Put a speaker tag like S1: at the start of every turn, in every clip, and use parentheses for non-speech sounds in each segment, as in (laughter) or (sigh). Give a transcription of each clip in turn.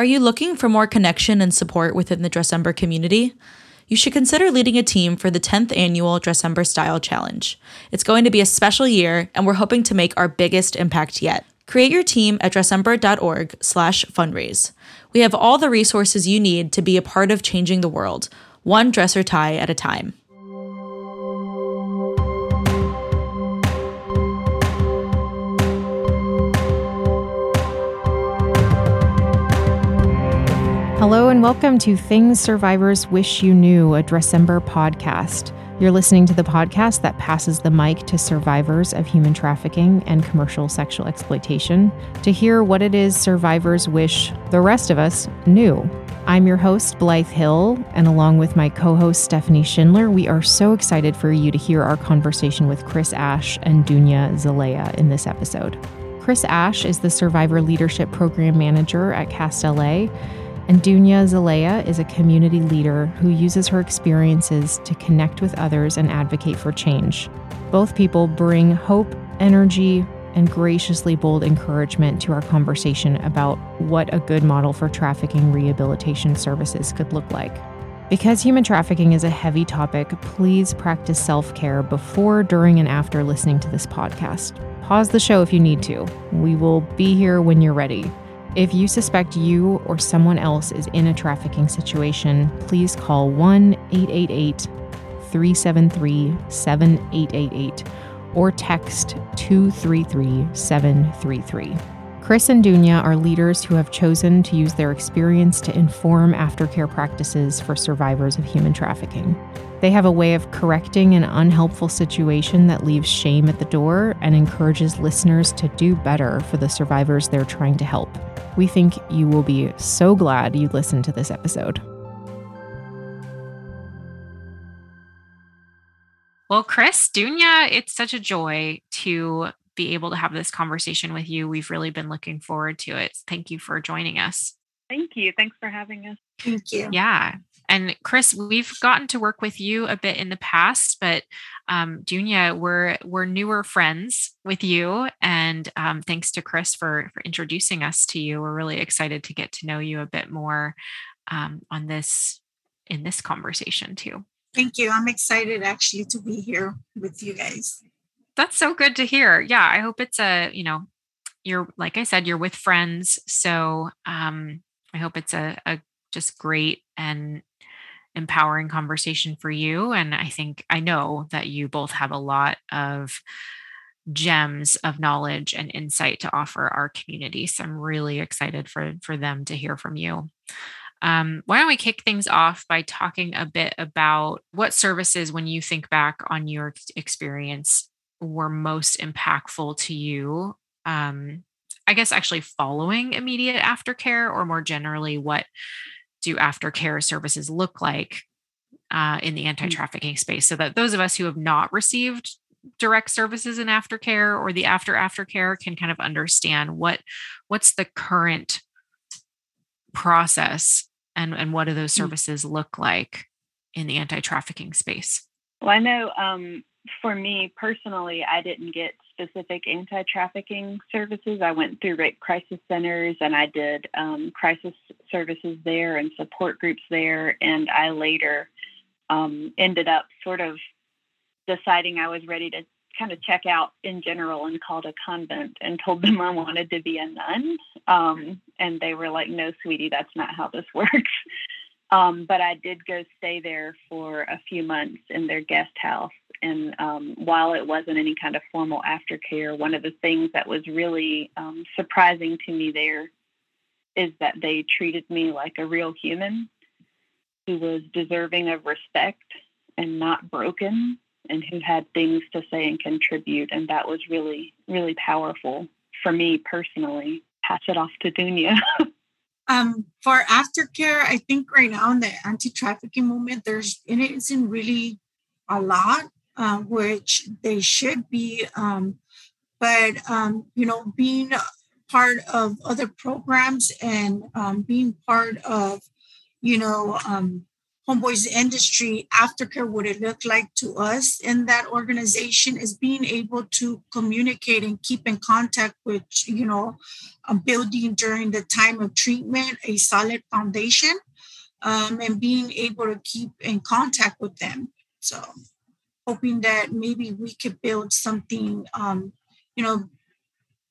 S1: Are you looking for more connection and support within the Dressember community? You should consider leading a team for the 10th annual Dressember Style Challenge. It's going to be a special year, and we're hoping to make our biggest impact yet. Create your team at dressember.org slash fundraise. We have all the resources you need to be a part of changing the world, one dresser tie at a time.
S2: Hello and welcome to Things Survivors Wish You Knew, a Dressember podcast. You're listening to the podcast that passes the mic to survivors of human trafficking and commercial sexual exploitation to hear what it is survivors wish the rest of us knew. I'm your host, Blythe Hill, and along with my co host, Stephanie Schindler, we are so excited for you to hear our conversation with Chris Ash and Dunia Zelaya in this episode. Chris Ash is the Survivor Leadership Program Manager at CAST LA and Dunia Zelaya is a community leader who uses her experiences to connect with others and advocate for change. Both people bring hope, energy, and graciously bold encouragement to our conversation about what a good model for trafficking rehabilitation services could look like. Because human trafficking is a heavy topic, please practice self care before, during, and after listening to this podcast. Pause the show if you need to. We will be here when you're ready. If you suspect you or someone else is in a trafficking situation, please call 1 888 373 7888 or text 233 733. Chris and Dunia are leaders who have chosen to use their experience to inform aftercare practices for survivors of human trafficking. They have a way of correcting an unhelpful situation that leaves shame at the door and encourages listeners to do better for the survivors they're trying to help. We think you will be so glad you listened to this episode.
S3: Well, Chris, Dunia, it's such a joy to be able to have this conversation with you. We've really been looking forward to it. Thank you for joining us.
S4: Thank you. Thanks for having us.
S5: Thank you.
S3: Yeah. And Chris, we've gotten to work with you a bit in the past, but um, Dunia, we're we're newer friends with you, and um, thanks to Chris for for introducing us to you. We're really excited to get to know you a bit more um, on this in this conversation too.
S5: Thank you. I'm excited actually to be here with you guys.
S3: That's so good to hear. Yeah, I hope it's a you know you're like I said, you're with friends, so um, I hope it's a, a just great and empowering conversation for you. And I think I know that you both have a lot of gems of knowledge and insight to offer our community. So I'm really excited for, for them to hear from you. Um, why don't we kick things off by talking a bit about what services, when you think back on your experience, were most impactful to you? Um, I guess actually following immediate aftercare, or more generally, what do aftercare services look like uh, in the mm. anti-trafficking space so that those of us who have not received direct services in aftercare or the after aftercare can kind of understand what what's the current process and and what do those mm. services look like in the anti-trafficking space
S4: well i know um, for me personally i didn't get specific anti trafficking services. I went through rape crisis centers and I did um, crisis services there and support groups there. And I later um, ended up sort of deciding I was ready to kind of check out in general and called a convent and told them I wanted to be a nun. Um, and they were like, no, sweetie, that's not how this (laughs) works. Um, but I did go stay there for a few months in their guest house. And um, while it wasn't any kind of formal aftercare, one of the things that was really um, surprising to me there is that they treated me like a real human who was deserving of respect and not broken and who had things to say and contribute. And that was really, really powerful for me personally. Pass it off to Dunia. (laughs)
S5: Um, for aftercare, I think right now in the anti-trafficking movement, there's it isn't really a lot, uh, which they should be. Um, but um, you know, being part of other programs and um, being part of, you know, um, homeboys industry aftercare would it look like to us in that organization is being able to communicate and keep in contact with you know building during the time of treatment a solid foundation um, and being able to keep in contact with them. So hoping that maybe we could build something um, you know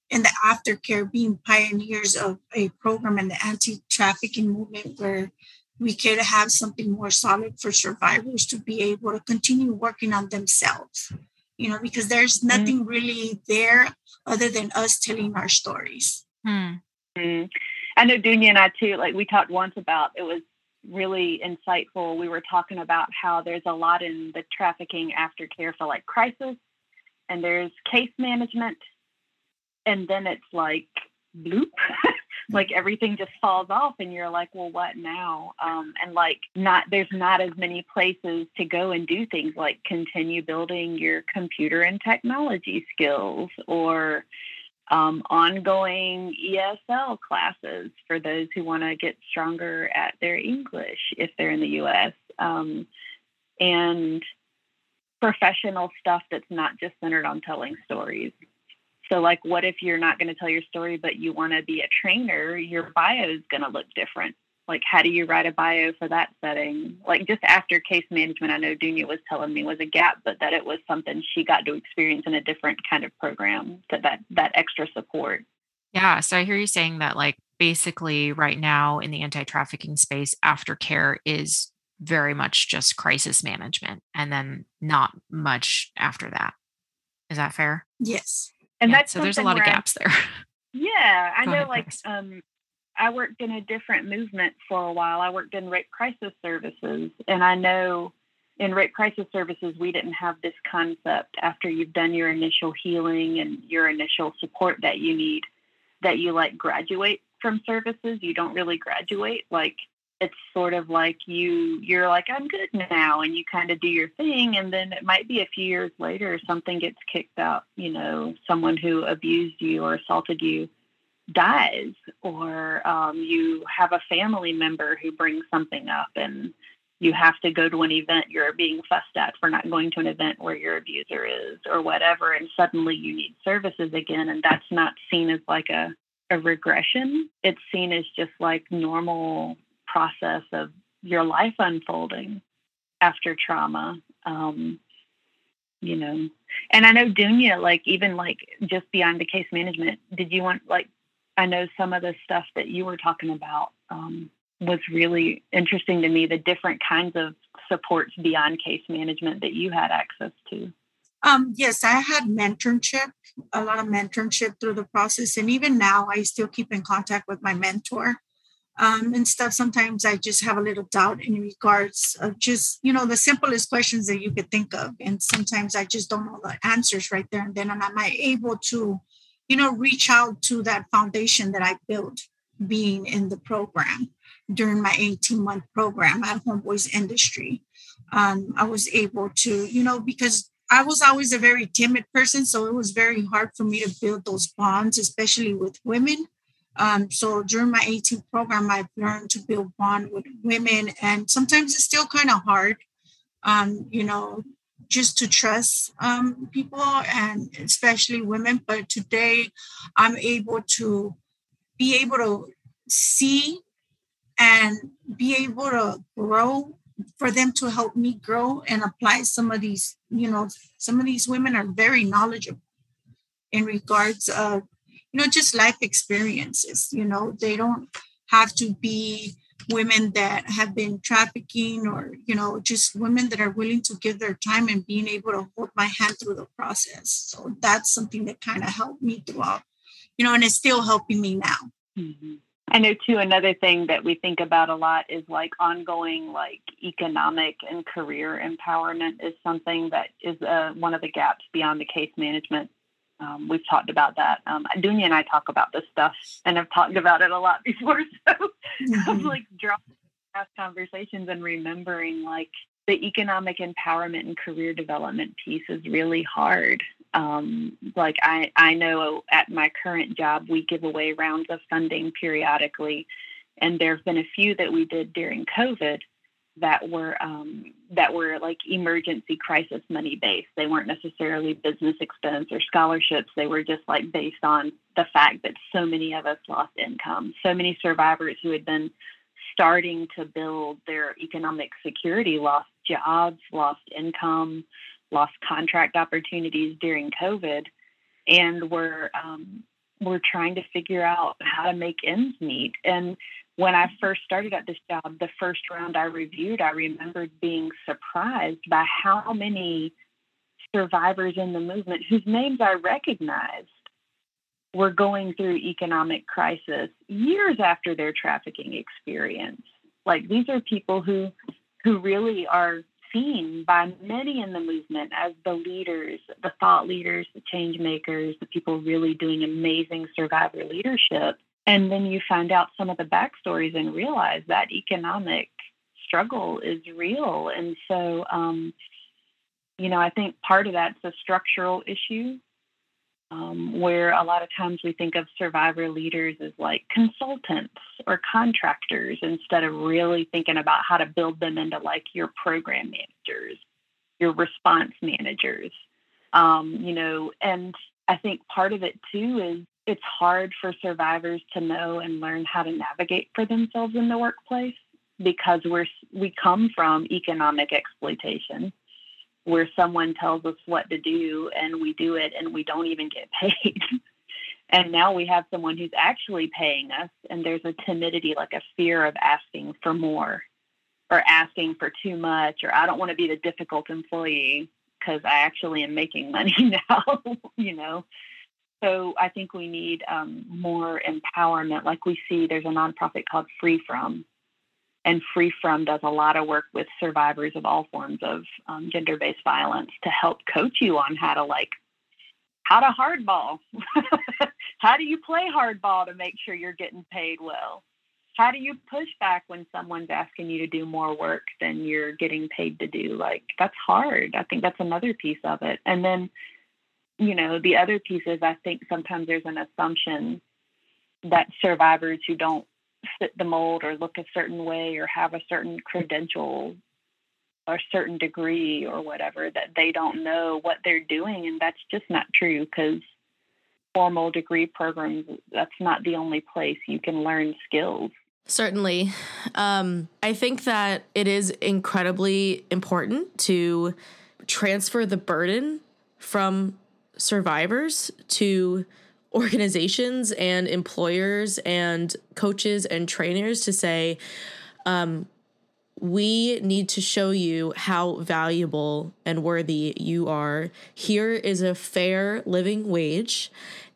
S5: in the aftercare being pioneers of a program in the anti-trafficking movement where we could have something more solid for survivors to be able to continue working on themselves you know because there's mm-hmm. nothing mm-hmm. really there other than us telling our stories
S4: hmm. mm-hmm. i know dunia and i too like we talked once about it was really insightful we were talking about how there's a lot in the trafficking aftercare for like crisis and there's case management and then it's like bloop (laughs) like everything just falls off and you're like well what now? Um, and like not there's not as many places to go and do things like continue building your computer and technology skills or um, ongoing ESL classes for those who want to get stronger at their English if they're in the US um, and professional stuff that's not just centered on telling stories so, like, what if you're not going to tell your story, but you want to be a trainer? Your bio is going to look different. Like, how do you write a bio for that setting? Like, just after case management, I know Dunia was telling me was a gap, but that it was something she got to experience in a different kind of program. That that that extra support.
S3: Yeah. So I hear you saying that, like, basically, right now in the anti-trafficking space, aftercare is very much just crisis management, and then not much after that. Is that fair?
S5: Yes
S4: and yeah, that's
S3: so there's a lot of gaps I, there. (laughs)
S4: Yeah, I Go know. Ahead, like, um, I worked in a different movement for a while. I worked in rape crisis services, and I know in rape crisis services we didn't have this concept after you've done your initial healing and your initial support that you need that you like graduate from services. You don't really graduate like it's sort of like you you're like i'm good now and you kind of do your thing and then it might be a few years later something gets kicked out you know someone who abused you or assaulted you dies or um, you have a family member who brings something up and you have to go to an event you're being fussed at for not going to an event where your abuser is or whatever and suddenly you need services again and that's not seen as like a a regression. It's seen as just like normal process of your life unfolding after trauma. Um, you know, and I know Dunia, like even like just beyond the case management, did you want like I know some of the stuff that you were talking about um, was really interesting to me. The different kinds of supports beyond case management that you had access to.
S5: Um, yes, I had mentorship, a lot of mentorship through the process, and even now I still keep in contact with my mentor um, and stuff. Sometimes I just have a little doubt in regards of just, you know, the simplest questions that you could think of. And sometimes I just don't know the answers right there and then. And am I able to, you know, reach out to that foundation that I built being in the program during my 18 month program at Homeboys Industry? Um, I was able to, you know, because I was always a very timid person. So it was very hard for me to build those bonds, especially with women um, so during my 18 program, I've learned to build bond with women, and sometimes it's still kind of hard, um, you know, just to trust um, people and especially women. But today, I'm able to be able to see and be able to grow for them to help me grow and apply some of these you know some of these women are very knowledgeable in regards of you know just life experiences you know they don't have to be women that have been trafficking or you know just women that are willing to give their time and being able to hold my hand through the process so that's something that kind of helped me throughout you know and it's still helping me now
S4: mm-hmm. I know too another thing that we think about a lot is like ongoing like economic and career empowerment is something that is uh, one of the gaps beyond the case management um, we've talked about that. Um, Dunia and I talk about this stuff and have talked about it a lot (laughs) before. So mm-hmm. I'm like dropping past conversations and remembering like the economic empowerment and career development piece is really hard. Um, like I, I know at my current job, we give away rounds of funding periodically. And there have been a few that we did during COVID that were um, that were like emergency crisis money based. They weren't necessarily business expense or scholarships. They were just like based on the fact that so many of us lost income. So many survivors who had been starting to build their economic security lost jobs, lost income, lost contract opportunities during COVID, and were um, were trying to figure out how to make ends meet. And when I first started at this job, the first round I reviewed, I remembered being surprised by how many survivors in the movement whose names I recognized were going through economic crisis years after their trafficking experience. Like these are people who who really are seen by many in the movement as the leaders, the thought leaders, the change makers, the people really doing amazing survivor leadership. And then you find out some of the backstories and realize that economic struggle is real. And so, um, you know, I think part of that's a structural issue um, where a lot of times we think of survivor leaders as like consultants or contractors instead of really thinking about how to build them into like your program managers, your response managers. Um, you know, and I think part of it too is it's hard for survivors to know and learn how to navigate for themselves in the workplace because we're we come from economic exploitation where someone tells us what to do and we do it and we don't even get (laughs) paid. and now we have someone who's actually paying us and there's a timidity like a fear of asking for more or asking for too much or I don't want to be the difficult employee because I actually am making money (laughs) now, you know. So I think we need um, more empowerment. Like we see, there's a nonprofit called Free From, and Free From does a lot of work with survivors of all forms of um, gender-based violence to help coach you on how to like how to hardball. (laughs) how do you play hardball to make sure you're getting paid well? How do you push back when someone's asking you to do more work than you're getting paid to do? Like that's hard. I think that's another piece of it. And then, you know, the other piece is I think sometimes there's an assumption that survivors who don't fit the mold or look a certain way or have a certain credential or certain degree or whatever that they don't know what they're doing and that's just not true because formal degree programs that's not the only place you can learn skills.
S1: Certainly. Um, i think that it is incredibly important to transfer the burden from survivors to organizations and employers and coaches and trainers to say, um, we need to show you how valuable and worthy you are. Here is a fair living wage,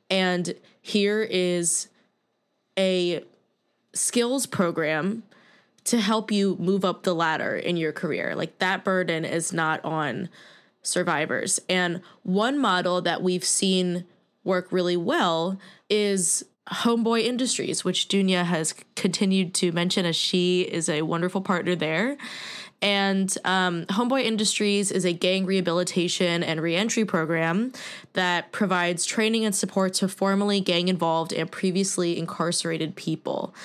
S1: and here is a skills program to help you move up the ladder in your career. Like that burden is not on survivors. And one model that we've seen work really well is Homeboy Industries, which Dunia has continued to mention as she is a wonderful partner there. And um, Homeboy Industries is a gang rehabilitation and reentry program that provides training and support to formerly gang involved and previously incarcerated people.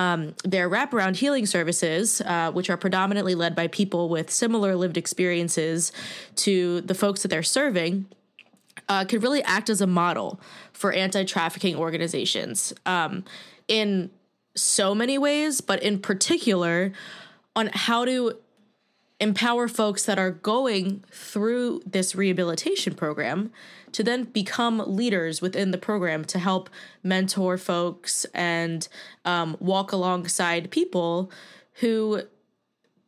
S1: Um, their wraparound healing services, uh, which are predominantly led by people with similar lived experiences to the folks that they're serving, uh, could really act as a model for anti trafficking organizations um, in so many ways, but in particular on how to empower folks that are going through this rehabilitation program to then become leaders within the program to help mentor folks and um, walk alongside people who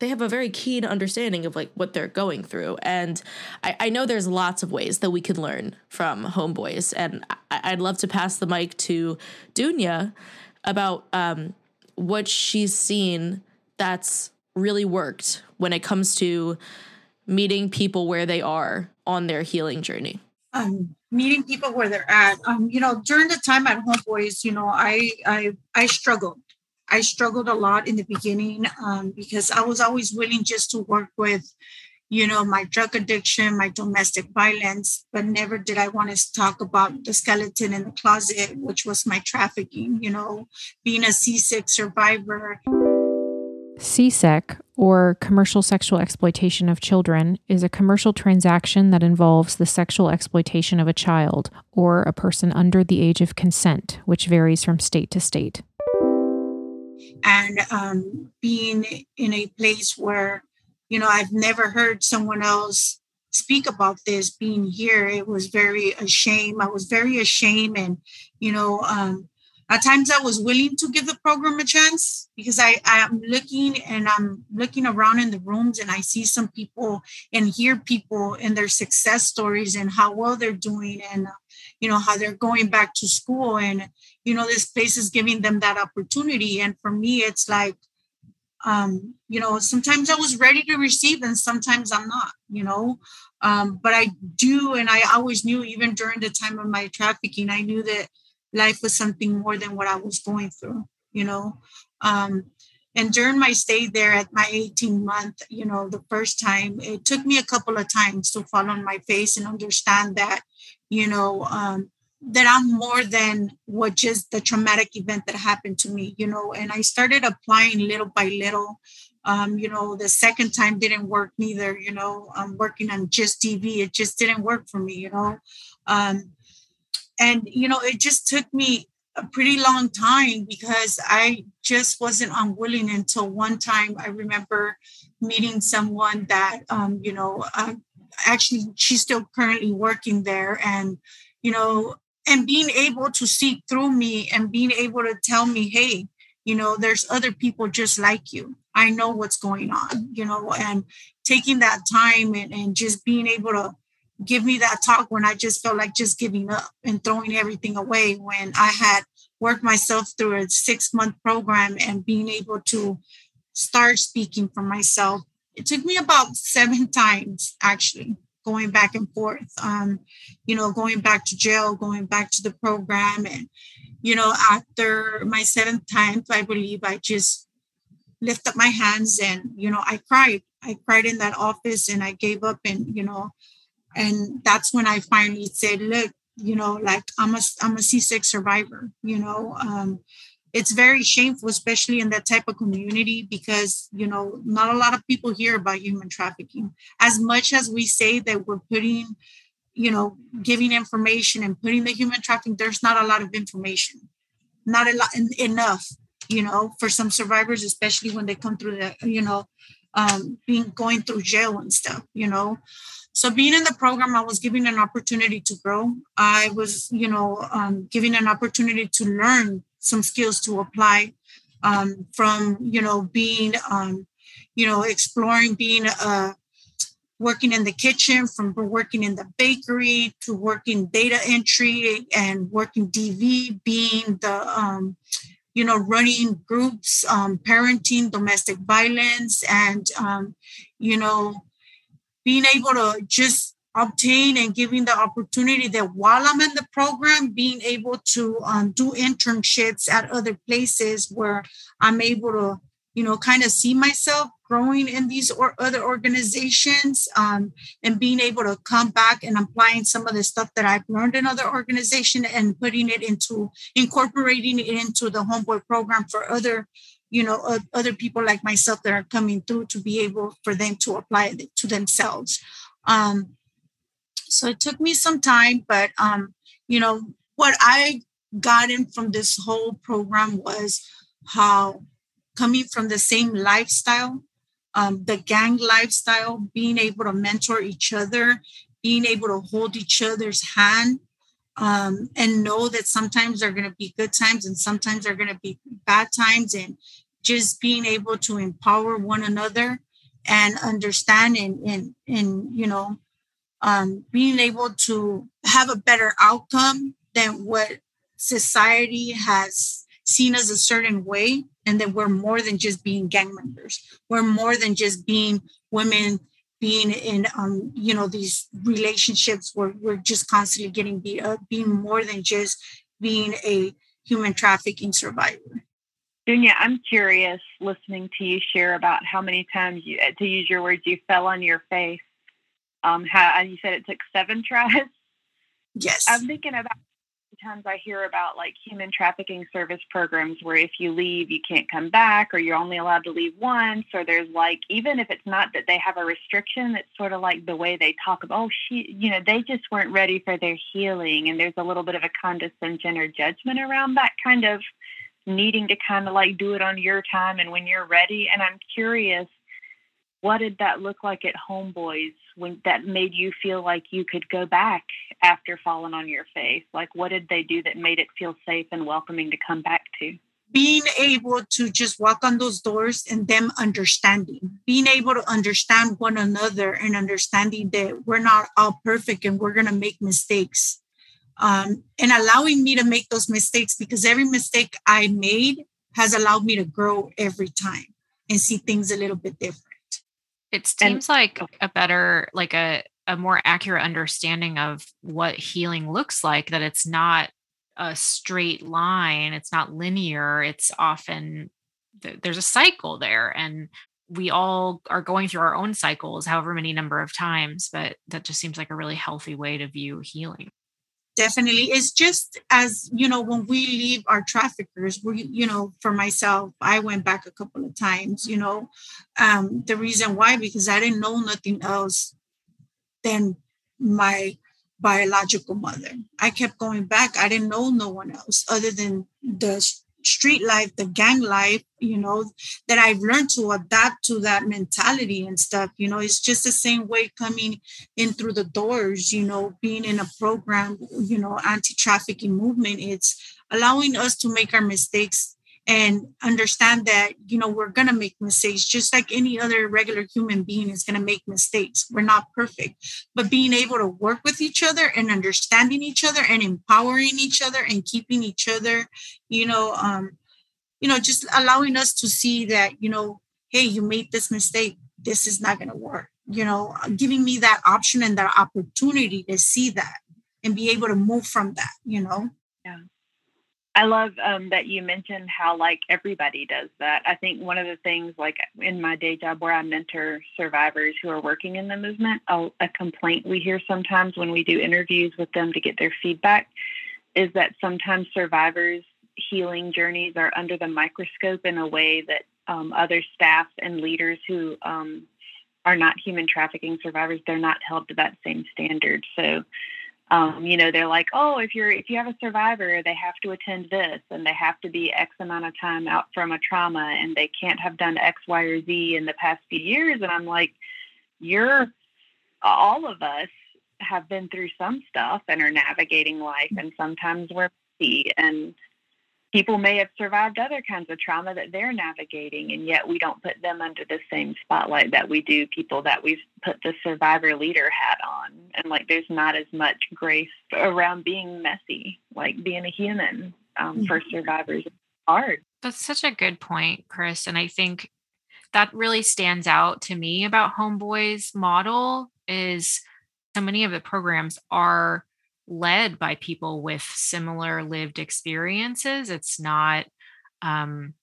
S1: they have a very keen understanding of like what they're going through. And I, I know there's lots of ways that we can learn from homeboys. And I, would love to pass the mic to Dunia about um, what she's seen that's really worked when it comes to meeting people where they are on their healing journey.
S5: Um, meeting people where they're at. Um, you know, during the time at Homeboys, you know, I I I struggled I struggled a lot in the beginning um, because I was always willing just to work with, you know, my drug addiction, my domestic violence, but never did I want to talk about the skeleton in the closet, which was my trafficking, you know, being a CSEC survivor.
S2: CSEC, or commercial sexual exploitation of children, is a commercial transaction that involves the sexual exploitation of a child or a person under the age of consent, which varies from state to state.
S5: And um, being in a place where, you know, I've never heard someone else speak about this being here, it was very a shame I was very ashamed. And, you know, um, at times I was willing to give the program a chance because I, I'm looking and I'm looking around in the rooms and I see some people and hear people and their success stories and how well they're doing and you know how they're going back to school and you know this place is giving them that opportunity. And for me it's like um you know sometimes I was ready to receive and sometimes I'm not you know? Um but I do and I always knew even during the time of my trafficking I knew that life was something more than what I was going through, you know. Um, and during my stay there at my 18 month, you know, the first time, it took me a couple of times to fall on my face and understand that, you know, um, that I'm more than what just the traumatic event that happened to me, you know. And I started applying little by little. Um, you know, the second time didn't work neither, you know. I'm working on just TV, it just didn't work for me, you know. Um, and you know it just took me a pretty long time because I just wasn't unwilling until one time I remember meeting someone that, um, you know, uh, actually she's still currently working there and, you know, and being able to see through me and being able to tell me, hey, you know, there's other people just like you. I know what's going on, you know, and taking that time and, and just being able to give me that talk when I just felt like just giving up and throwing everything away when I had worked myself through a six month program and being able to start speaking for myself. It took me about seven times actually going back and forth. Um, you know, going back to jail, going back to the program. And, you know, after my seventh time, I believe I just lift up my hands and, you know, I cried. I cried in that office and I gave up and, you know, and that's when i finally said look you know like i'm a i'm a CSEC survivor you know um, it's very shameful especially in that type of community because you know not a lot of people hear about human trafficking. As much as we say that we're putting you know giving information and putting the human trafficking there's not a lot of information not a lot enough you know for some survivors especially when they come through the you know um being going through jail and stuff you know so being in the program, I was given an opportunity to grow. I was, you know, um, given an opportunity to learn some skills to apply um, from, you know, being, um, you know, exploring being uh, working in the kitchen, from working in the bakery to working data entry and working DV, being the, um, you know, running groups, um, parenting, domestic violence, and, um, you know, being able to just obtain and giving the opportunity that while I'm in the program, being able to um, do internships at other places where I'm able to, you know, kind of see myself growing in these or other organizations um, and being able to come back and applying some of the stuff that I've learned in other organizations and putting it into incorporating it into the homeboy program for other you know other people like myself that are coming through to be able for them to apply it to themselves. Um, so it took me some time but um, you know what i got in from this whole program was how coming from the same lifestyle um, the gang lifestyle being able to mentor each other being able to hold each other's hand um, and know that sometimes they are going to be good times and sometimes they're going to be bad times and just being able to empower one another and understand and, and, and you know um, being able to have a better outcome than what society has seen as a certain way. And that we're more than just being gang members. We're more than just being women being in um, you know these relationships where we're just constantly getting beat up being more than just being a human trafficking survivor
S4: Dunia, I'm curious listening to you share about how many times you, to use your words, you fell on your face. Um, how you said it took seven (laughs) tries.
S5: Yes.
S4: I'm thinking about times I hear about like human trafficking service programs where if you leave, you can't come back, or you're only allowed to leave once, or there's like, even if it's not that they have a restriction, it's sort of like the way they talk about, oh, she, you know, they just weren't ready for their healing. And there's a little bit of a condescension or judgment around that kind of needing to kind of like do it on your time and when you're ready. And I'm curious what did that look like at homeboys when that made you feel like you could go back after falling on your face like what did they do that made it feel safe and welcoming to come back to
S5: being able to just walk on those doors and them understanding being able to understand one another and understanding that we're not all perfect and we're going to make mistakes um, and allowing me to make those mistakes because every mistake i made has allowed me to grow every time and see things a little bit different
S3: it seems and, like a better, like a, a more accurate understanding of what healing looks like, that it's not a straight line, it's not linear, it's often there's a cycle there. And we all are going through our own cycles, however many number of times, but that just seems like a really healthy way to view healing
S5: definitely it's just as you know when we leave our traffickers we you know for myself i went back a couple of times you know um the reason why because i didn't know nothing else than my biological mother. I kept going back. I didn't know no one else other than the street life, the gang life, you know, that I've learned to adapt to that mentality and stuff. You know, it's just the same way coming in through the doors, you know, being in a program, you know, anti trafficking movement. It's allowing us to make our mistakes and understand that you know we're going to make mistakes just like any other regular human being is going to make mistakes. We're not perfect but being able to work with each other and understanding each other and empowering each other and keeping each other you know um you know just allowing us to see that you know hey you made this mistake this is not going to work you know giving me that option and that opportunity to see that and be able to move from that you know?
S4: Yeah I love um, that you mentioned how like everybody does that. I think one of the things like in my day job where I mentor survivors who are working in the movement, a, a complaint we hear sometimes when we do interviews with them to get their feedback is that sometimes survivors' healing journeys are under the microscope in a way that um, other staff and leaders who um, are not human trafficking survivors, they're not held to that same standard. So um, you know they're like oh if you're if you have a survivor they have to attend this and they have to be x amount of time out from a trauma and they can't have done x y or z in the past few years. And i'm like you're all of us have been through some stuff and are navigating life and sometimes we're and people may have survived other kinds of trauma that they're navigating and yet we don't put them under the same spotlight that we do people that we've put the survivor leader hat on. And like there's not as much grace around being messy like being a human um, mm-hmm. for survivors. Is hard.
S3: That's such a good point chris and i think that really stands out to me about homeboys model is so many of the programs are led by people with similar lived experiences. It's not, um,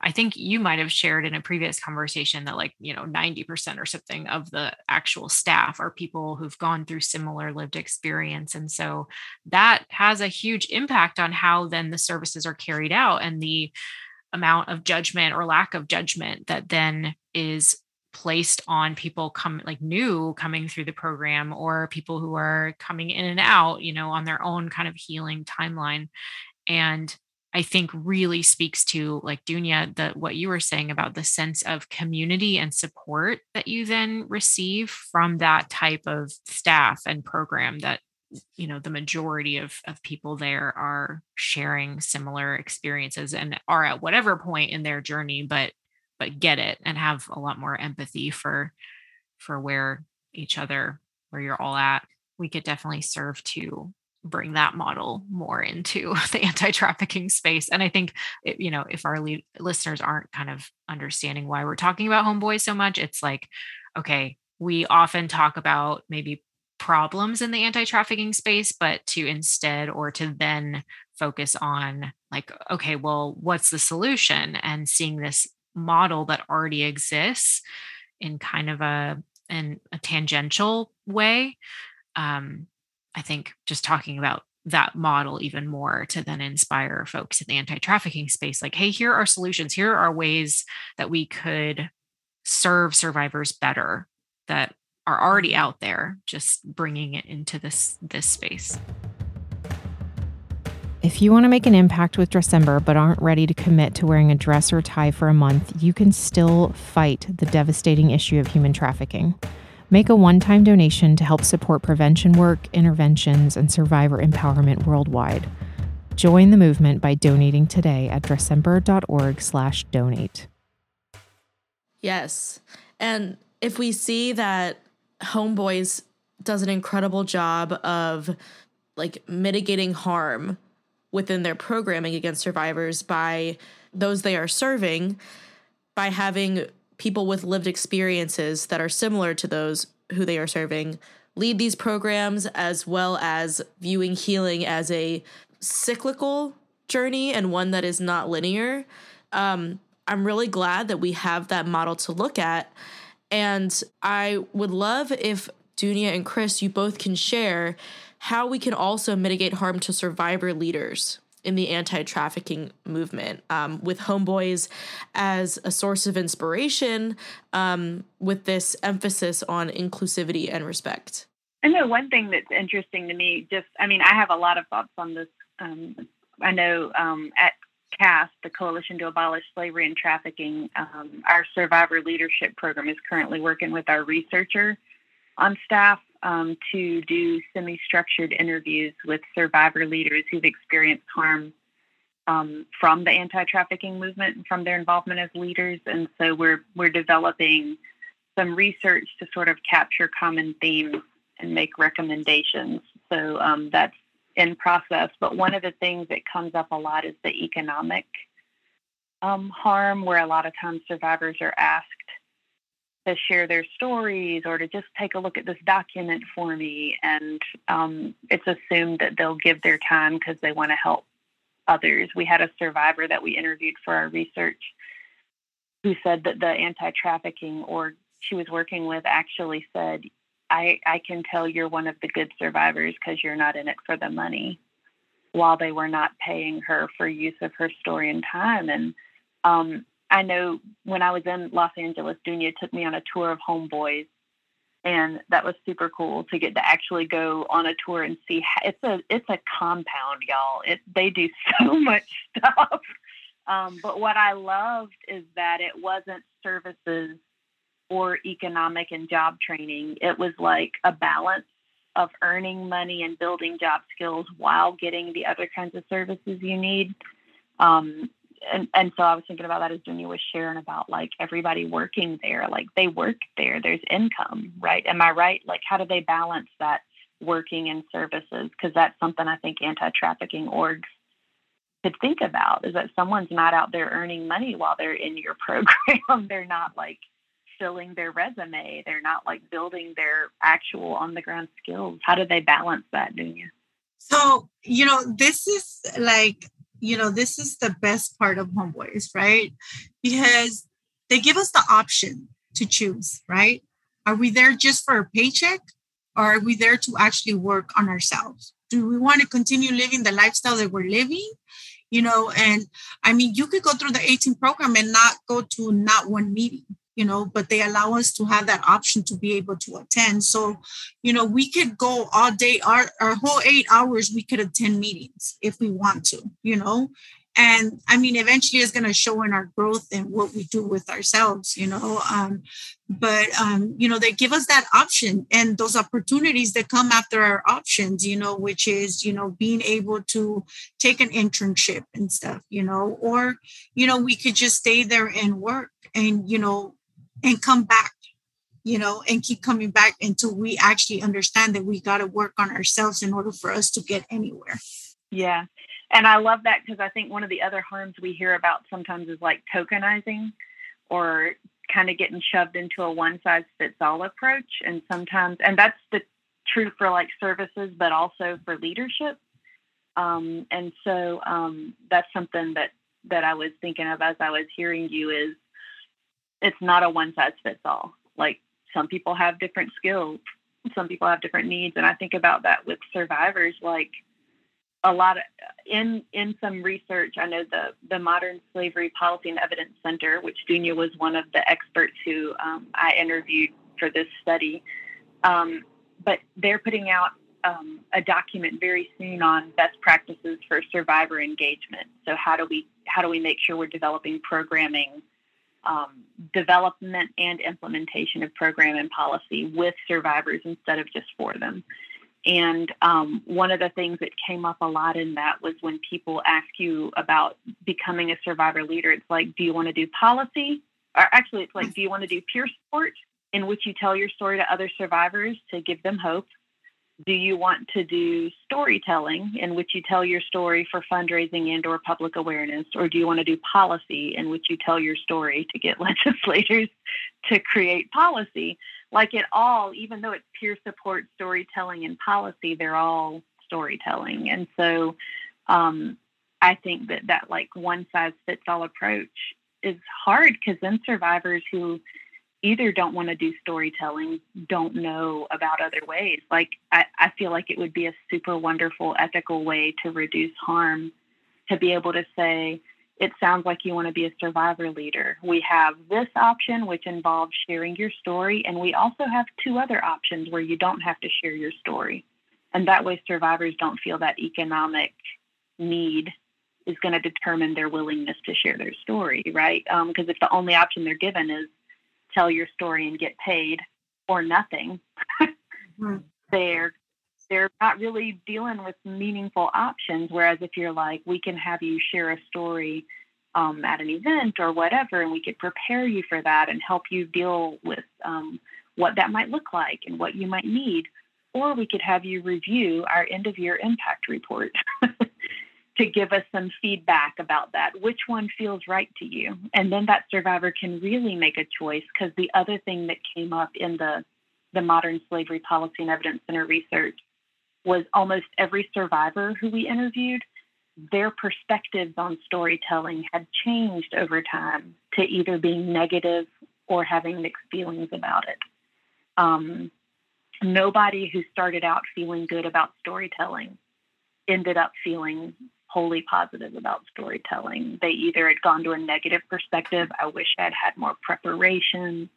S3: I think you might have shared in a previous conversation that, like, you know, 90% or something of the actual staff are people who've gone through similar lived experience. And so that has a huge impact on how then the services are carried out and the amount of judgment or lack of judgment that then is placed on people come like new coming through the program or people who are coming in and out you know on their own kind of healing timeline. And i think really speaks to like dunia that what you were saying about the sense of community and support that you then receive from that type of staff and program that you know the majority of of people there are sharing similar experiences and are at whatever point in their journey but but get it and have a lot more empathy for for where each other where you're all at. We could definitely serve to bring that model more into (laughs) the anti-trafficking space and i think it, you know if our le- listeners aren't kind of understanding why we're talking about homeboys so much it's like okay we often talk about maybe problems in the anti-trafficking space but to instead or to then focus on like okay well what's the solution? And seeing this model that already exists in kind of a in a tangential way um, i think just talking about that model even more to then inspire folks in the anti-trafficking space like hey here are solutions. Here are ways that we could serve survivors better that are already out there just bringing it into this this space
S2: if you want to make an impact with Dressember but aren't ready to commit to wearing a dress or tie for a month, you can still fight the devastating issue of human trafficking. Make a one time donation to help support prevention work, interventions, and survivor empowerment worldwide. Join the movement by donating today at dressember.org/slash donate.
S1: Yes. And if we see that Homeboys does an incredible job of like mitigating harm within their programming against survivors by those they are serving, by having people with lived experiences that are similar to those who they are serving lead these programs, as well as viewing healing as a cyclical journey and one that is not linear. Um, I'm really glad that we have that model to look at. And I would love if Dunia and Chris, you both can share how we can also mitigate harm to survivor leaders in the anti trafficking movement, um, with Homeboys as a source of inspiration, um, with this emphasis on inclusivity and respect.
S4: I know one thing that's interesting to me, just, I mean, I have a lot of thoughts on this. Um, I know um, at CAST, the Coalition to Abolish Slavery and Trafficking, um, our survivor leadership program is currently working with our researcher on staff um, to do semi structured interviews with survivor leaders who've experienced harm um, from the anti trafficking movement and from their involvement as leaders. And so we're, we're developing some research to sort of capture common themes and make recommendations. So um, that's in process. But one of the things that comes up a lot is the economic um, harm, where a lot of times survivors are asked to share their stories or to just take a look at this document for me. And um, it's assumed that they'll give their time because they want to help others. We had a survivor that we interviewed for our research who said that the anti trafficking or she was working with actually said, I, I can tell you're one of the good survivors because you're not in it for the money, while they were not paying her for use of her story and time. And um, I know when I was in Los Angeles, Dunia took me on a tour of Homeboys, and that was super cool to get to actually go on a tour and see. How, it's a it's a compound, y'all. It they do (laughs) so much stuff. Um, but what I loved is that it wasn't services or economic and job training. It was like a balance of earning money and building job skills while getting the other kinds of services you need. Um, and and so I was thinking about that as Dunia was sharing about like everybody working there, like they work there, there's income, right? Am I right? Like how do they balance that working and services? Because that's something I think anti-trafficking orgs could think about is that someone's not out there earning money while they're in your (laughs) program. they're not like filling their resume. They're not like building their actual on the ground skills. How do they balance that, Dunia?
S5: So, you know, this is like you know, this is the best part of Homeboys, right? Because they give us the option to choose, right? Are we there just for a paycheck or are we there to actually work on ourselves? Do we want to continue living the lifestyle that we're living? You know, and I mean, you could go through the 18 program and not go to not one meeting, you know, but they allow us to have that option to be able to attend. So, you know, we could go all day, our, our whole eight hours, we could attend meetings if we want to, you know. And I mean, eventually it's going to show in our growth and what we do with ourselves, you know. Um, but, um, you know, they give us that option and those opportunities that come after our options, you know, which is, you know, being able to take an internship and stuff, you know, or, you know, we could just stay there and work and, you know, and come back you know and keep coming back until we actually understand that we got to work on ourselves in order for us to get anywhere.
S4: Yeah. And i love that because i think one of the other harms we hear about sometimes is like tokenizing or kind of getting shoved into a one size fits all approach. And sometimes and that's the true for like services but also for leadership. Um, and so um, that's something that that i was thinking of as i was hearing you is it's not a one size fits all. Like some people have different skills, some people have different needs. And I think about that with survivors. Like a lot of in in some research, I know the the Modern Slavery Policy and Evidence Center, which Dunia was one of the experts who um, I interviewed for this study. Um, but they're putting out um, a document very soon on best practices for survivor engagement. So how do we how do we make sure we're developing programming, um, development and implementation of program and policy with survivors instead of just for them. And um, one of the things that came up a lot in that was when people ask you about becoming a survivor leader, it's like, do you want to do policy? Or actually, it's like, do you want to do peer support in which you tell your story to other survivors to give them hope? Do you want to do storytelling in which you tell your story for fundraising and or public awareness? Or do you want to do policy in which you tell your story to get (laughs) legislators to create policy? like it all, even though it's peer support, storytelling, and policy, they're all storytelling. And so um, I think that that like one size fits all approach is hard because then survivors who either don't want to do storytelling don't know about other ways. Like I, I feel like it would be a super wonderful ethical way to reduce harm to be able to say, it sounds like you want to be a survivor leader. We have this option, which involves sharing your story, and we also have two other options where you don't have to share your story. And that way, survivors don't feel that economic need is going to determine their willingness to share their story, right? Because um, if the only option they're given is tell your story and get paid or nothing, mm-hmm. they're they're not really dealing with meaningful options. Whereas if you're like, we can have you share a story um, at an event or whatever, and we could prepare you for that and help you deal with um, what that might look like and what you might need. Or we could have you review our end of year impact report (laughs) to give us some feedback about that. Which one feels right to you? And then that survivor can really make a choice because the other thing that came up in the the Modern Slavery Policy and Evidence Center research was almost every survivor who we interviewed, their perspectives on storytelling had changed over time to either being negative or having mixed feelings about it. Um, nobody who started out feeling good about storytelling ended up feeling wholly positive about storytelling. They either had gone to a negative perspective, I wish I'd had more preparation.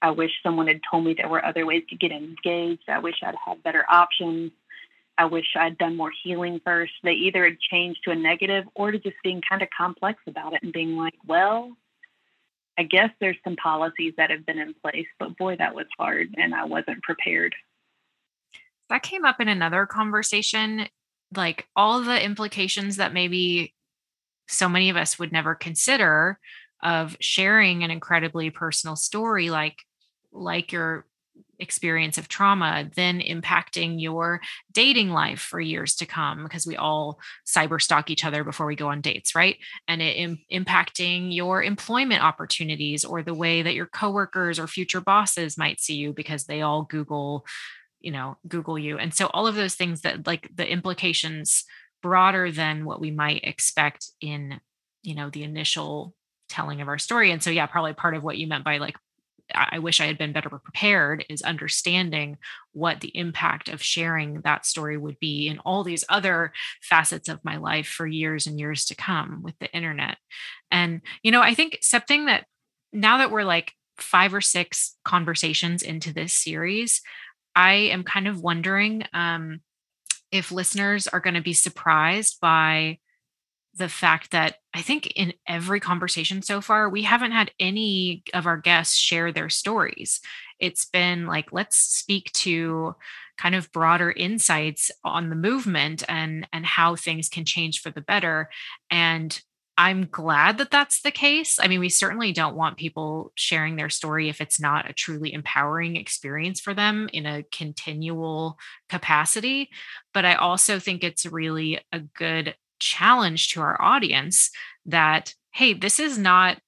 S4: I wish someone had told me there were other ways to get engaged. I wish I'd had better options. I wish I'd done more healing first. They either had changed to a negative or to just being kind of complex about it and being like, well, I guess there's some policies that have been in place, but boy, that was hard and I wasn't prepared.
S3: That came up in another conversation, like all the implications that maybe so many of us would never consider of sharing an incredibly personal story like like your experience of trauma then impacting your dating life for years to come because we all cyber stalk each other before we go on dates right? And it Im- impacting your employment opportunities or the way that your coworkers or future bosses might see you because they all google you know google you and so all of those things that like the implications broader than what we might expect in you know the initial telling of our story and so yeah probably part of what you meant by like I wish I had been better prepared is understanding what the impact of sharing that story would be in all these other facets of my life for years and years to come with the internet. And, you know, I think something that now that we're like five or six conversations into this series, I am kind of wondering um, if listeners are going to be surprised by the fact that I think in every conversation so far, we haven't had any of our guests share their stories. It's been like, let's speak to kind of broader insights on the movement and and how things can change for the better. And I'm glad that that's the case. I mean, we certainly don't want people sharing their story if it's not a truly empowering experience for them in a continual capacity. But I also think it's really a good challenge to our audience that hey this is not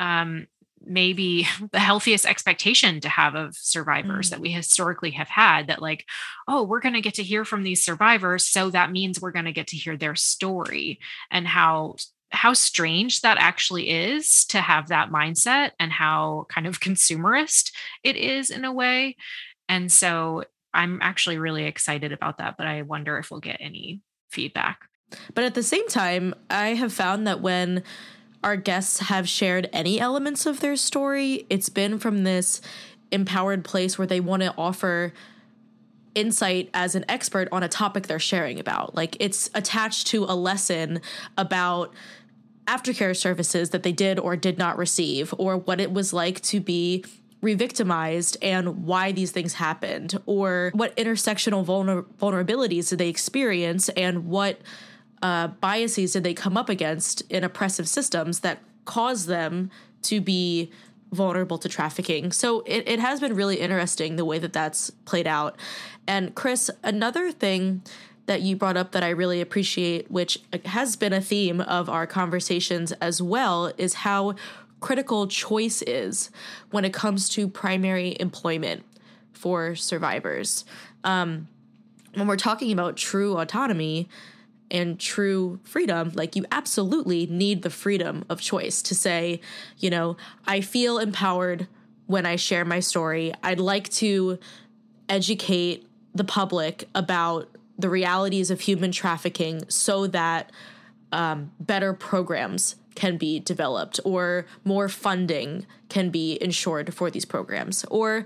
S3: um, maybe (laughs) the healthiest expectation to have of survivors mm. that we historically have had that like oh we're going to get to hear from these survivors so that means we're going to get to hear their story and how how strange that actually is to have that mindset and how kind of (laughs) consumerist it is in a way and so i'm actually really excited about that but i wonder if we'll get any feedback
S1: But at the same time, I have found that when our guests have shared any elements of their story, it's been from this empowered place where they want to offer insight as an expert on a topic they're sharing about. Like it's attached to a lesson about aftercare services that they did or did not receive, or what it was like to be re-victimized and why these things happened, or what intersectional vulner- vulnerabilities did they experience and what uh, biases did they come up against in oppressive systems that caused them to be vulnerable to trafficking. So it, it has been really interesting the way that that's played out. And Chris, another thing that you brought up that I really appreciate, which has been a theme of our conversations as well, is how critical choice is when it comes to primary employment for survivors. Um, when we're talking about true autonomy, and true freedom, like you absolutely need the freedom of choice to say, you know, I feel empowered when I share my story. I'd like to educate the public about the realities of human trafficking so that um, better programs can be developed or more funding can be ensured for these programs. Or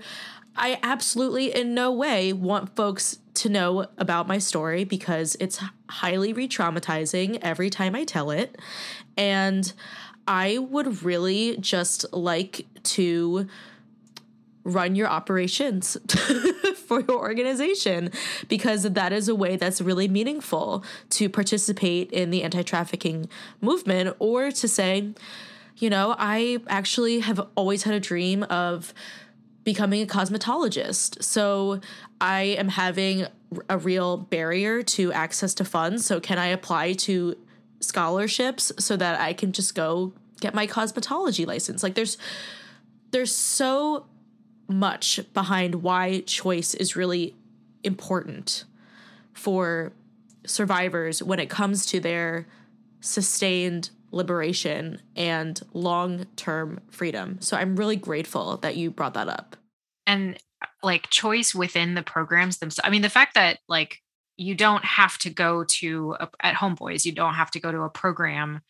S1: I absolutely in no way want folks to know about my story because it's highly re traumatizing every time I tell it. And I would really just like to run your operations (laughs) for your organization because that is a way that's really meaningful to participate in the anti trafficking movement or to say, you know, I actually have always had a dream of becoming a cosmetologist. So I am having a real barrier to access to funds. So can I apply to scholarships so that I can just go get my cosmetology license? Like there's there's so much behind why choice is really important for survivors when it comes to their sustained liberation and long term freedom. So I'm really grateful that you brought that up.
S3: And like choice within the programs themselves. I mean, the fact that like you don't have to go to a, at Homeboys, you don't have to go to a program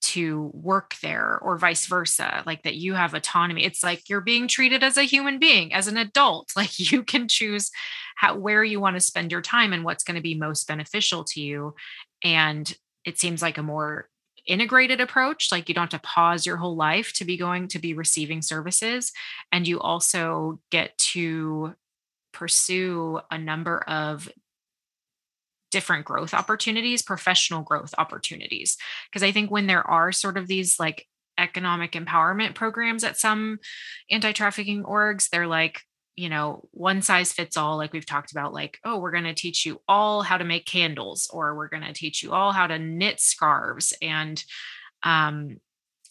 S3: to work there or vice versa like that you have autonomy. It's like you're being treated as a human being as an adult. (laughs) Like you can choose how where you want to spend your time and what's going to be most beneficial to you. And it seems like a more integrated approach like you don't have to pause your whole life to be going to be receiving services. And you also get to pursue a number of different growth opportunities professional growth opportunities because i think when there are sort of these like economic empowerment programs at some anti-trafficking orgs they're like you know, one size fits all, like we've talked about, like, oh, we're going to teach you all how to make candles, or we're going to teach you all how to knit scarves. And um,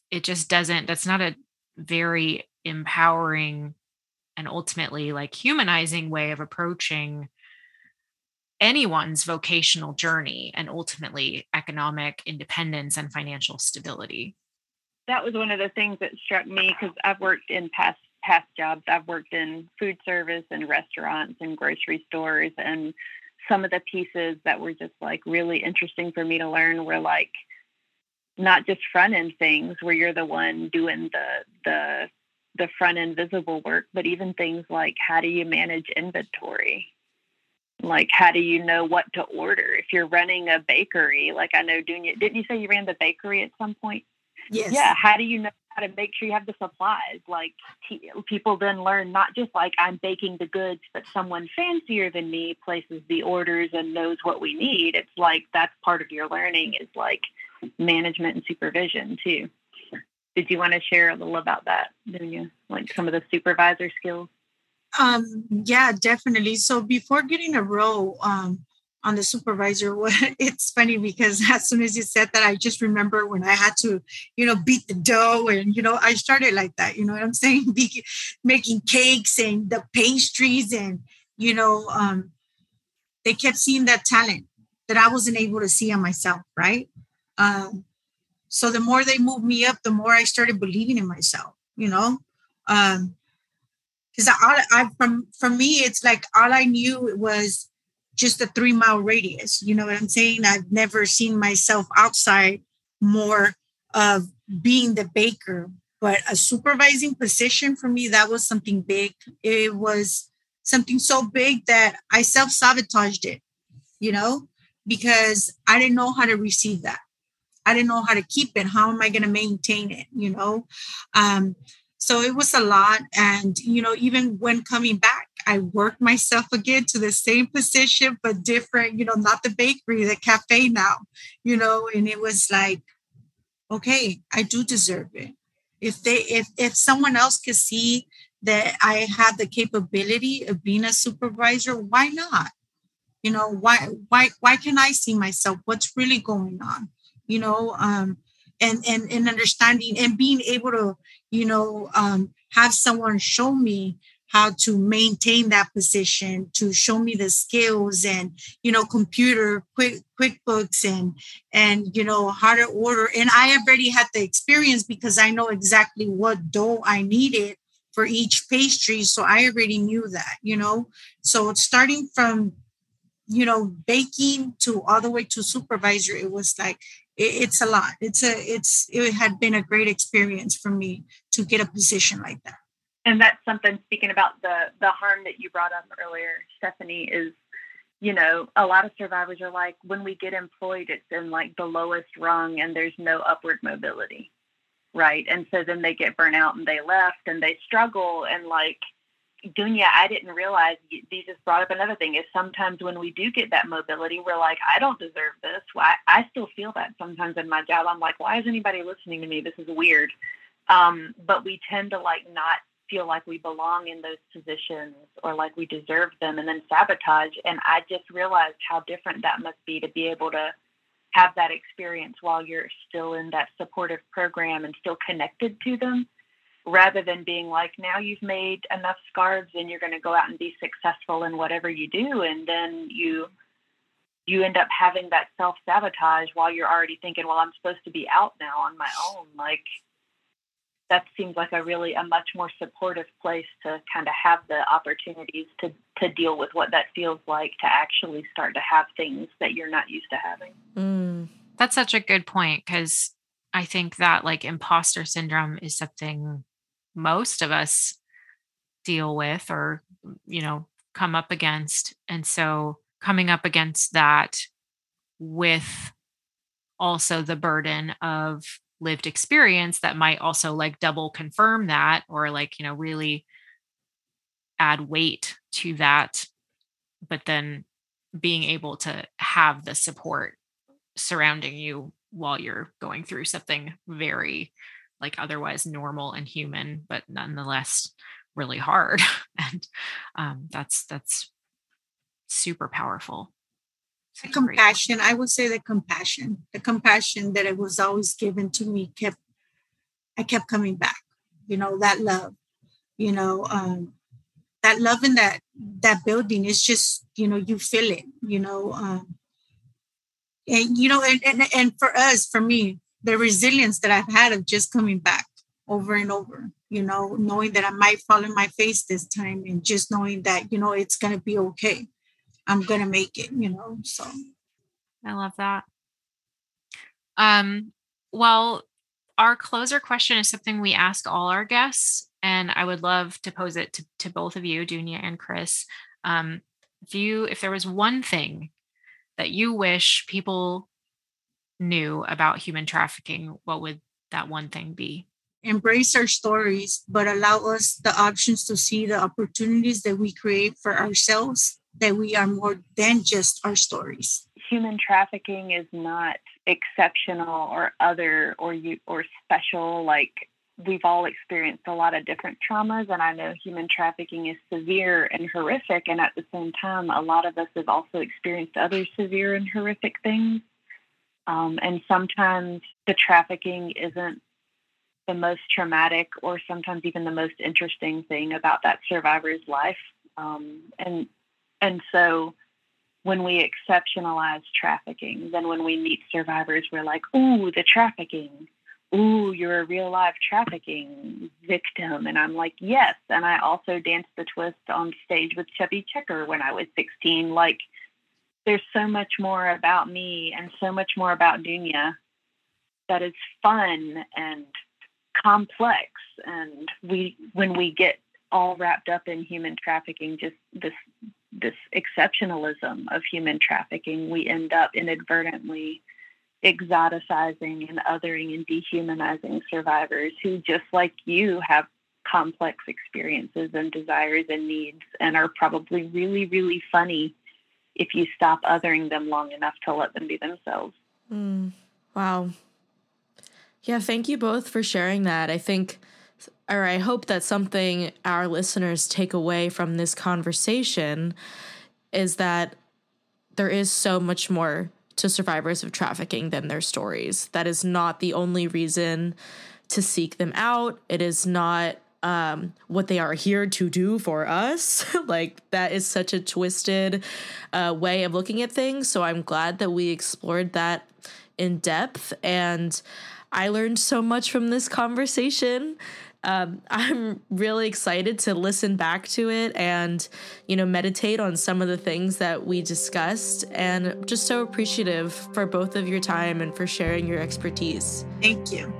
S3: it just doesn't, that's not a very empowering and ultimately like humanizing way of approaching anyone's vocational journey and ultimately economic independence and financial stability.
S4: That was one of the things that struck me because I've worked in past past jobs, I've worked in food service and restaurants and grocery stores. And some of the pieces that were just like really interesting for me to learn were like not just front end things where you're the one doing the the the front end visible work, but even things like how do you manage inventory? Like how do you know what to order if you're running a bakery? Like I know Dunia, didn't you say you ran the bakery at some point?
S5: Yes.
S4: Yeah. How do you know how to make sure you have the supplies. Like t- people then learn not just like I'm baking the goods, but someone fancier than me places the orders and knows what we need. It's like that's part of your learning is like management and supervision too. Did you want to share a little about that, Dunia? Like some of the supervisor skills?
S5: Um, yeah, definitely. So before getting a role, um, on the supervisor (laughs) it's funny because (laughs) as soon as you said that i just remember when i had to you know beat the dough and you know i started like that you know what i'm (laughs) saying? Be- making cakes and the pastries and you know um, they kept seeing that talent that i wasn't able to see on myself right? Um, so the more they moved me up the more i started believing in myself you know? Um because I, I from from me it's like all i knew was just a three mile radius. You know what I'm saying? I've never seen myself outside more of being the baker, but a supervising position for me, that was something big. It was something so big that I self sabotaged it, you know, because I didn't know how to receive that. I didn't know how to keep it. How am I going to maintain it? You know, um, so it was a lot. And you know, even when coming back, I worked myself again to the same position, but different. You know, not the bakery, the cafe now. You know, and it was like, okay, I do deserve it. If they, if if someone else could see that I have the capability of being a supervisor, why not? You know, why why why can I see myself? What's really going on? You know, um, and and and understanding and being able to, you know, um, have someone show me how to maintain that position to show me the skills and you know computer quick quickbooks and and you know how to order and i already had the experience because i know exactly what dough i needed for each pastry. So I already knew that, you know. So starting from, you know, baking to all the way to supervisor, it was like it's a lot. It's a it's it had been a great experience for me to get a position like that.
S4: And that's something speaking about the the harm that you brought up earlier, Stephanie, is you know, a lot of survivors are like, when we get employed, it's in like the lowest rung and there's no upward mobility right? And so then they get burnt out and they left and they struggle and like Dunia, I didn't realize these just brought up another thing is sometimes when we do get that mobility, we're like, I don't deserve this. Why I still feel that sometimes in my job. I'm like, why is anybody listening to me? This is weird. Um, but we tend to like not feel like we belong in those positions or like we deserve them and then sabotage. And I just realized how different that must be to be able to have that experience while you're still in that supportive program and still connected to them rather than being like now you've made enough scarves and you're going to go out and be successful in whatever you do and then you you end up having that self sabotage while you're already thinking well i'm supposed to be out now on my own like that seems like a really a much more supportive place to kind of have the opportunities to to deal with what that feels like to actually start to have things that you're not used to having.
S3: Mm. That's such a good point because I think that like imposter syndrome is something most of us deal with or you know come up against. And so coming up against that with also the burden of lived experience that might also like double confirm that or like you know really add weight to that but then being able to have the support surrounding you while you're going through something very like otherwise normal and human but nonetheless really hard. (laughs) And um, that's that's super powerful.
S5: The compassion i would say the compassion the compassion that it was always given to me kept i kept coming back you know that love you know um that love in that that building is just you know you feel it you know um and you know and, and and for us for me the resilience that i've had of just coming back over and over you know knowing that i might fall in my face this time and just knowing that you know it's going to be okay I'm going to make it, you know. So
S3: I love that. Um, well, our closer question is something we ask all our guests, and I would love to pose it to, to both of you, Dunia and Chris. Um, if you, if there was one thing that you wish people knew about human trafficking, what would that one thing be?
S5: Embrace our stories, but allow us the options to see the opportunities that we create for ourselves that we are more than just our stories.
S4: Human trafficking is not exceptional or other or you or special like we've all experienced a lot of different traumas and i know human trafficking is severe and horrific and at the same time a lot of us have also experienced other severe and horrific things um, and sometimes the trafficking isn't the most traumatic or sometimes even the most interesting thing about that survivor's life um, and and so when we exceptionalize trafficking, then when we meet survivors, we're like, ooh, the trafficking. Ooh, you're a real life trafficking victim. And I'm like, yes. And I also danced the twist on stage with Chubby Checker when I was 16. Like, there's so much more about me and so much more about Dunia that is fun and complex. And we, when we get all wrapped up in human trafficking, just this this exceptionalism of human trafficking, we end up inadvertently exoticizing and othering and dehumanizing survivors who, just like you, have complex experiences and desires and needs and are probably really, really funny if you stop othering them long enough to let them be themselves.
S1: Mm, wow. Yeah, thank you both for sharing that. I think, or I hope that something our listeners take away from this conversation is that there is so much more to survivors of trafficking than their stories. That is not the only reason to seek them out. It is not um, what they are here to do for us. (laughs) like, that is such a twisted uh, way of looking at things. So, I'm glad that we explored that in depth. And I learned so much from this conversation um, I'm really excited to listen back to it and, you know, meditate on some of the things that we discussed. And just so appreciative for both of your time and for sharing your expertise.
S5: Thank you.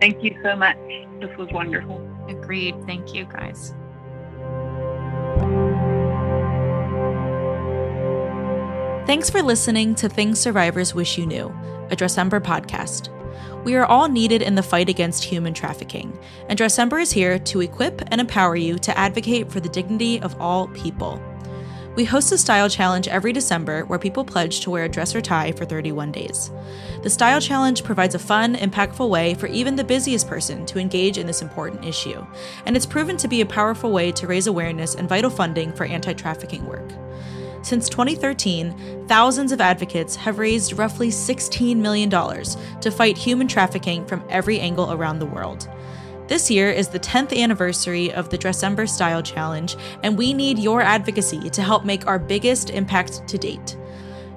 S4: Thank you so much. This was wonderful.
S3: Agreed. Thank you, guys.
S1: Thanks for listening to Things Survivors Wish You Knew, a Dressember podcast. We are all needed in the fight against human trafficking, and Dressember is here to equip and empower you to advocate for the dignity of all people. We host a style challenge every December where people pledge to wear a dress or tie for 31 days. The style challenge provides a fun, impactful way for even the busiest person to engage in this important issue, and it's proven to be a powerful way to raise awareness and vital funding for anti trafficking work. Since 2013, thousands of advocates have raised roughly $16 million to fight human trafficking from every angle around the world. This year is the 10th anniversary of the Dressember Style Challenge, and we need your advocacy to help make our biggest impact to date.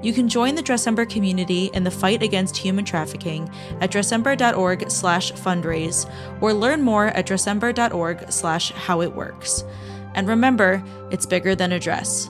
S1: You can join the Dressember community in the fight against human trafficking at dressember.org slash fundraise or learn more at dressember.org slash how it works. And remember, it's bigger than a dress.